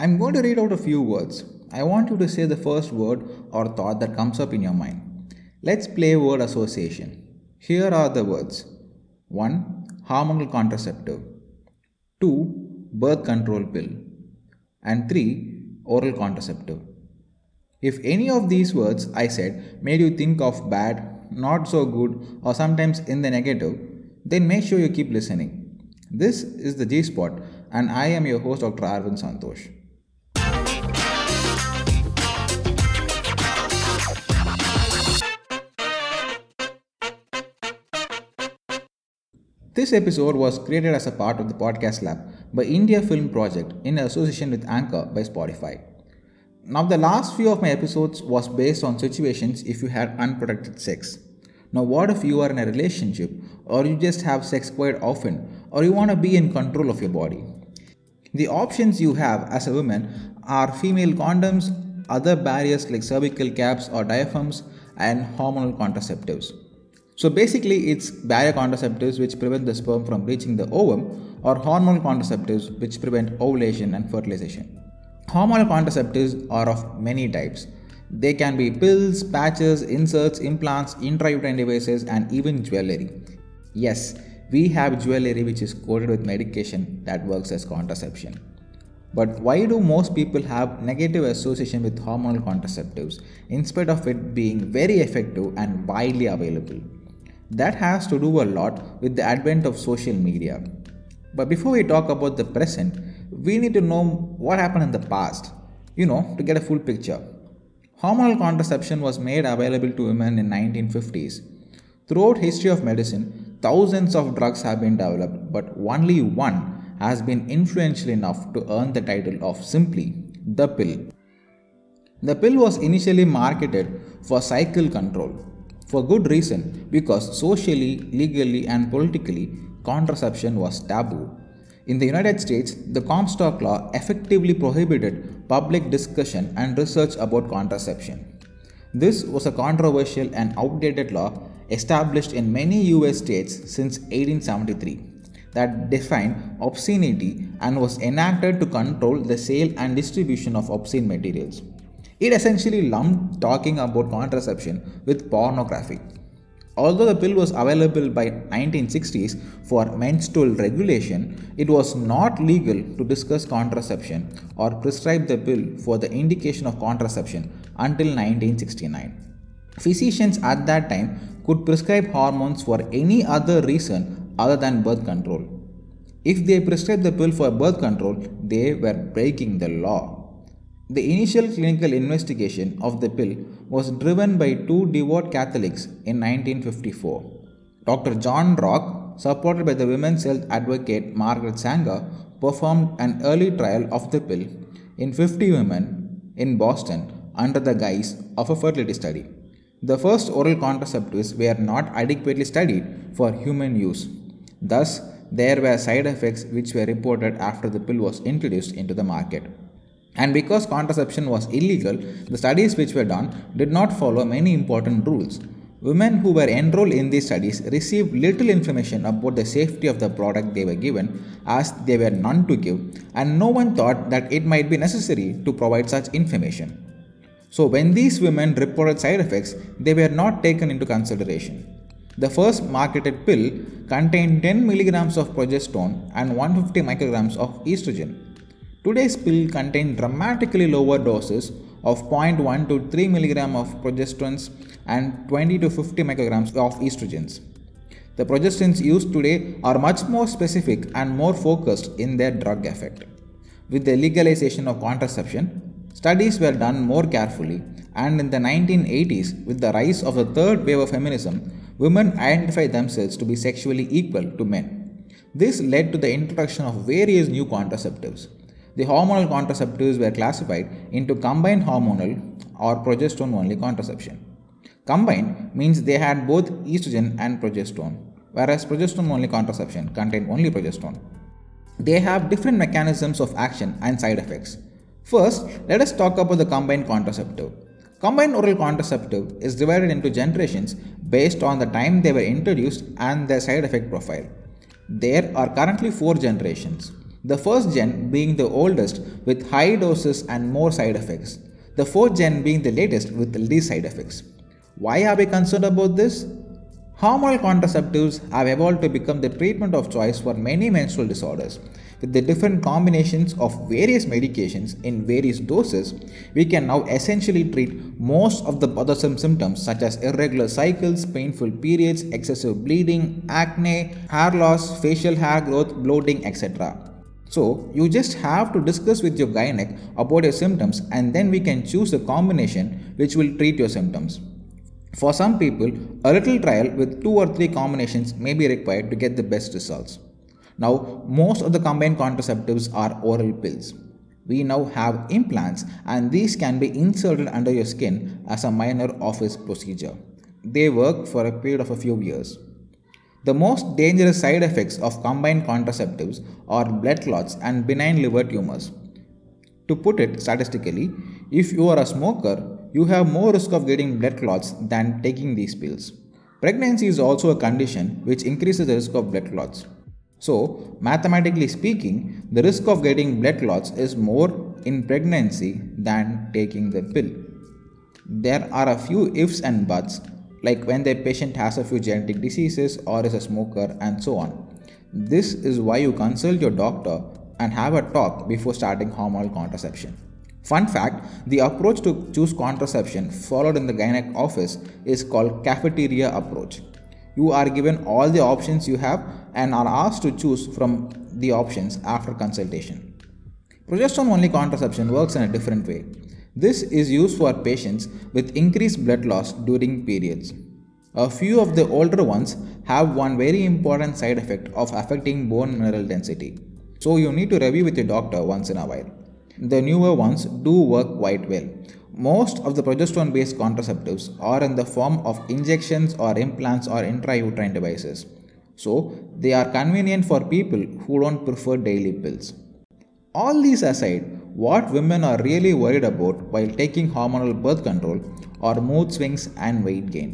I'm going to read out a few words. I want you to say the first word or thought that comes up in your mind. Let's play word association. Here are the words 1. Hormonal contraceptive, 2. Birth control pill, and 3. Oral contraceptive. If any of these words I said made you think of bad, not so good, or sometimes in the negative, then make sure you keep listening. This is the G Spot, and I am your host, Dr. Arvindh Santhosh. This episode was created as a part of the Podcast Lab by India Film Project in association with Anchor by Spotify. Now, the last few of my episodes was based on situations if you had unprotected sex. Now, what if you are in a relationship or you just have sex quite often or you want to be in control of your body? The options you have as a woman are female condoms, other barriers like cervical caps or diaphragms, and hormonal contraceptives. So basically, it's barrier contraceptives which prevent the sperm from reaching the ovum, or hormonal contraceptives which prevent ovulation and fertilization. Hormonal contraceptives are of many types. They can be pills, patches, inserts, implants, intrauterine devices, and even jewelry. Yes, we have jewelry which is coated with medication that works as contraception. But why do most people have negative association with hormonal contraceptives in spite of it being very effective and widely available? That has to do a lot with the advent of social media. But before we talk about the present, we need to know what happened in the past, you know, to get a full picture. Hormonal contraception was made available to women in 1950s. Throughout history of medicine, thousands of drugs have been developed, but only one has been influential enough to earn the title of simply the pill. The pill was initially marketed for cycle control, for good reason because socially, legally, and politically, contraception was taboo. In the United States, the Comstock Law effectively prohibited public discussion and research about contraception. This was a controversial and outdated law established in many US states since 1873 that defined obscenity and was enacted to control the sale and distribution of obscene materials. It essentially lumped talking about contraception with pornography. Although the pill was available by 1960s for menstrual regulation, it was not legal to discuss contraception or prescribe the pill for the indication of contraception until 1969. Physicians at that time could prescribe hormones for any other reason other than birth control. If they prescribed the pill for birth control, they were breaking the law. The initial clinical investigation of the pill was driven by two devout Catholics in 1954. Dr. John Rock, supported by the women's health advocate Margaret Sanger, performed an early trial of the pill in 50 women in Boston under the guise of a fertility study. The first oral contraceptives were not adequately studied for human use. Thus, there were side effects which were reported after the pill was introduced into the market. And because contraception was illegal, the studies which were done did not follow many important rules. Women who were enrolled in these studies received little information about the safety of the product they were given, as there were none to give, and no one thought that it might be necessary to provide such information. So, when these women reported side effects, they were not taken into consideration. The first marketed pill contained 10 milligrams of progesterone and 150 micrograms of estrogen. Today's pill contains dramatically lower doses of 0.1 to 3 mg of progesterones and 20 to 50 micrograms of estrogens. The progesterones used today are much more specific and more focused in their drug effect. With the legalization of contraception, studies were done more carefully, and in the 1980s, with the rise of the third wave of feminism, women identified themselves to be sexually equal to men. This led to the introduction of various new contraceptives. The hormonal contraceptives were classified into combined hormonal or progesterone only contraception. Combined means they had both estrogen and progesterone, whereas progesterone only contraception contained only progesterone. They have different mechanisms of action and side effects. First, let us talk about the combined contraceptive. Combined oral contraceptive is divided into generations based on the time they were introduced and their side effect profile. There are currently four generations. The first gen being the oldest with high doses and more side effects. The fourth gen being the latest with least side effects. Why are we concerned about this? Hormonal contraceptives have evolved to become the treatment of choice for many menstrual disorders. With the different combinations of various medications in various doses, we can now essentially treat most of the bothersome symptoms such as irregular cycles, painful periods, excessive bleeding, acne, hair loss, facial hair growth, bloating, etc. So, you just have to discuss with your gynec about your symptoms and then we can choose a combination which will treat your symptoms. For some people, a little trial with two or three combinations may be required to get the best results. Now, most of the combined contraceptives are oral pills. We now have implants, and these can be inserted under your skin as a minor office procedure. They work for a period of a few years. The most dangerous side effects of combined contraceptives are blood clots and benign liver tumors. To put it statistically, if you are a smoker, you have more risk of getting blood clots than taking these pills. Pregnancy is also a condition which increases the risk of blood clots. So, mathematically speaking, the risk of getting blood clots is more in pregnancy than taking the pill. There are a few ifs and buts, like when the patient has a few genetic diseases or is a smoker and so on. This is why you consult your doctor and have a talk before starting hormonal contraception. Fun fact the approach to choose contraception followed in the gynec office is called cafeteria approach. You are given all the options you have and are asked to choose from the options after consultation. Progesterone only contraception works in a different way. This is used for patients with increased blood loss during periods. A few of the older ones have one very important side effect of affecting bone mineral density. So you need to review with your doctor once in a while. The newer ones do work quite well. Most of the progesterone based contraceptives are in the form of injections or implants or intrauterine devices. So, they are convenient for people who don't prefer daily pills. All these aside, what women are really worried about while taking hormonal birth control are mood swings and weight gain.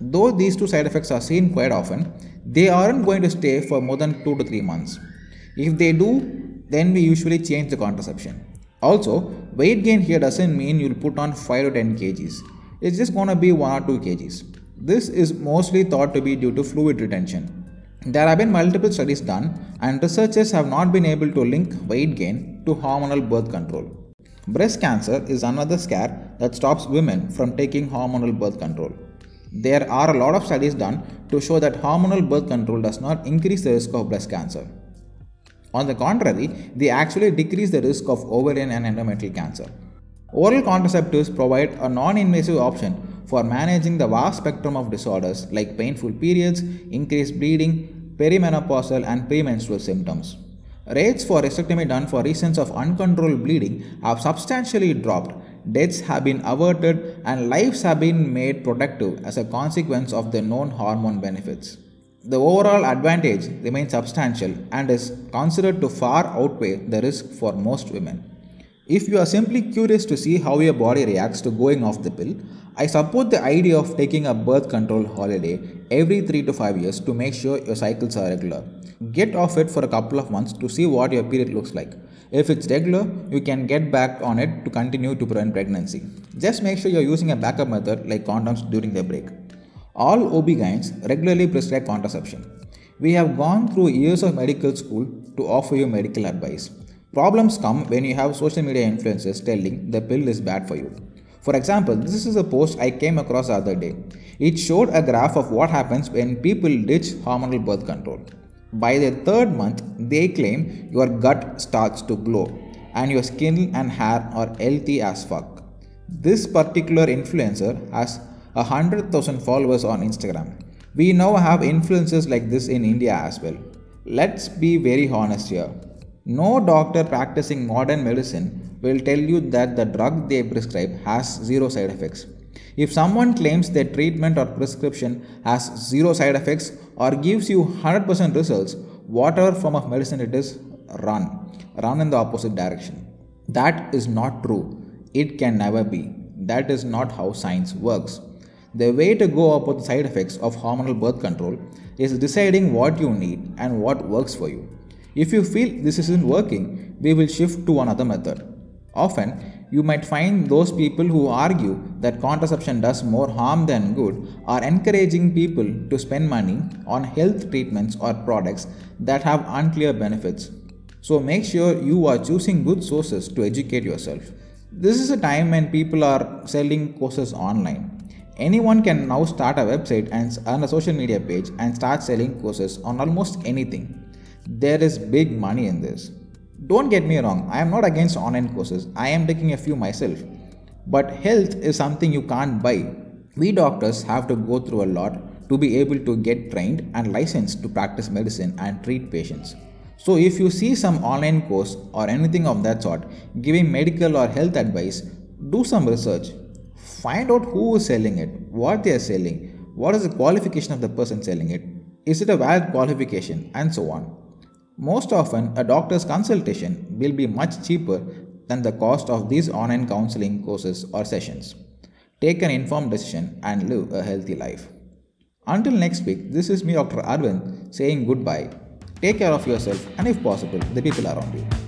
Though these two side effects are seen quite often, they aren't going to stay for more than 2 to 3 months. If they do, then we usually change the contraception. Also, weight gain here doesn't mean you'll put on 5 to 10 kgs. It's just gonna be 1 or 2 kgs. This is mostly thought to be due to fluid retention. There have been multiple studies done, and researchers have not been able to link weight gain to hormonal birth control. Breast cancer is another scare that stops women from taking hormonal birth control. There are a lot of studies done to show that hormonal birth control does not increase the risk of breast cancer. On the contrary, they actually decrease the risk of ovarian and endometrial cancer. Oral contraceptives provide a non invasive option for managing the vast spectrum of disorders like painful periods, increased bleeding, perimenopausal, and premenstrual symptoms. Rates for hysterectomy done for reasons of uncontrolled bleeding have substantially dropped, deaths have been averted, and lives have been made productive as a consequence of the known hormone benefits the overall advantage remains substantial and is considered to far outweigh the risk for most women. If you are simply curious to see how your body reacts to going off the pill, I support the idea of taking a birth control holiday every 3 to 5 years to make sure your cycles are regular. Get off it for a couple of months to see what your period looks like. If it's regular, you can get back on it to continue to prevent pregnancy. Just make sure you're using a backup method like condoms during the break. All OB-GYNs regularly prescribe contraception. We have gone through years of medical school to offer you medical advice. Problems come when you have social media influencers telling the pill is bad for you. For example, this is a post I came across the other day. It showed a graph of what happens when people ditch hormonal birth control. By the third month, they claim your gut starts to glow and your skin and hair are healthy as fuck. This particular influencer has 100,000 followers on Instagram. We now have influencers like this in India as well. Let's be very honest here. No doctor practicing modern medicine will tell you that the drug they prescribe has zero side effects. If someone claims their treatment or prescription has zero side effects or gives you 100% results, whatever form of medicine it is, run. Run in the opposite direction. That is not true. It can never be. That is not how science works. The way to go about the side effects of hormonal birth control is deciding what you need and what works for you. If you feel this isn't working, we will shift to another method. Often, you might find those people who argue that contraception does more harm than good are encouraging people to spend money on health treatments or products that have unclear benefits. So make sure you are choosing good sources to educate yourself. This is a time when people are selling courses online. Anyone can now start a website and earn a social media page and start selling courses on almost anything. There is big money in this. Don't get me wrong, I am not against online courses, I am taking a few myself. But health is something you can't buy. We doctors have to go through a lot to be able to get trained and licensed to practice medicine and treat patients. So, if you see some online course or anything of that sort giving medical or health advice, do some research. Find out who is selling it, what they are selling, what is the qualification of the person selling it, is it a valid qualification, and so on. Most often, a doctor's consultation will be much cheaper than the cost of these online counseling courses or sessions. Take an informed decision and live a healthy life. Until next week, this is me, Dr. Arvindh, saying goodbye. Take care of yourself and, if possible, the people around you.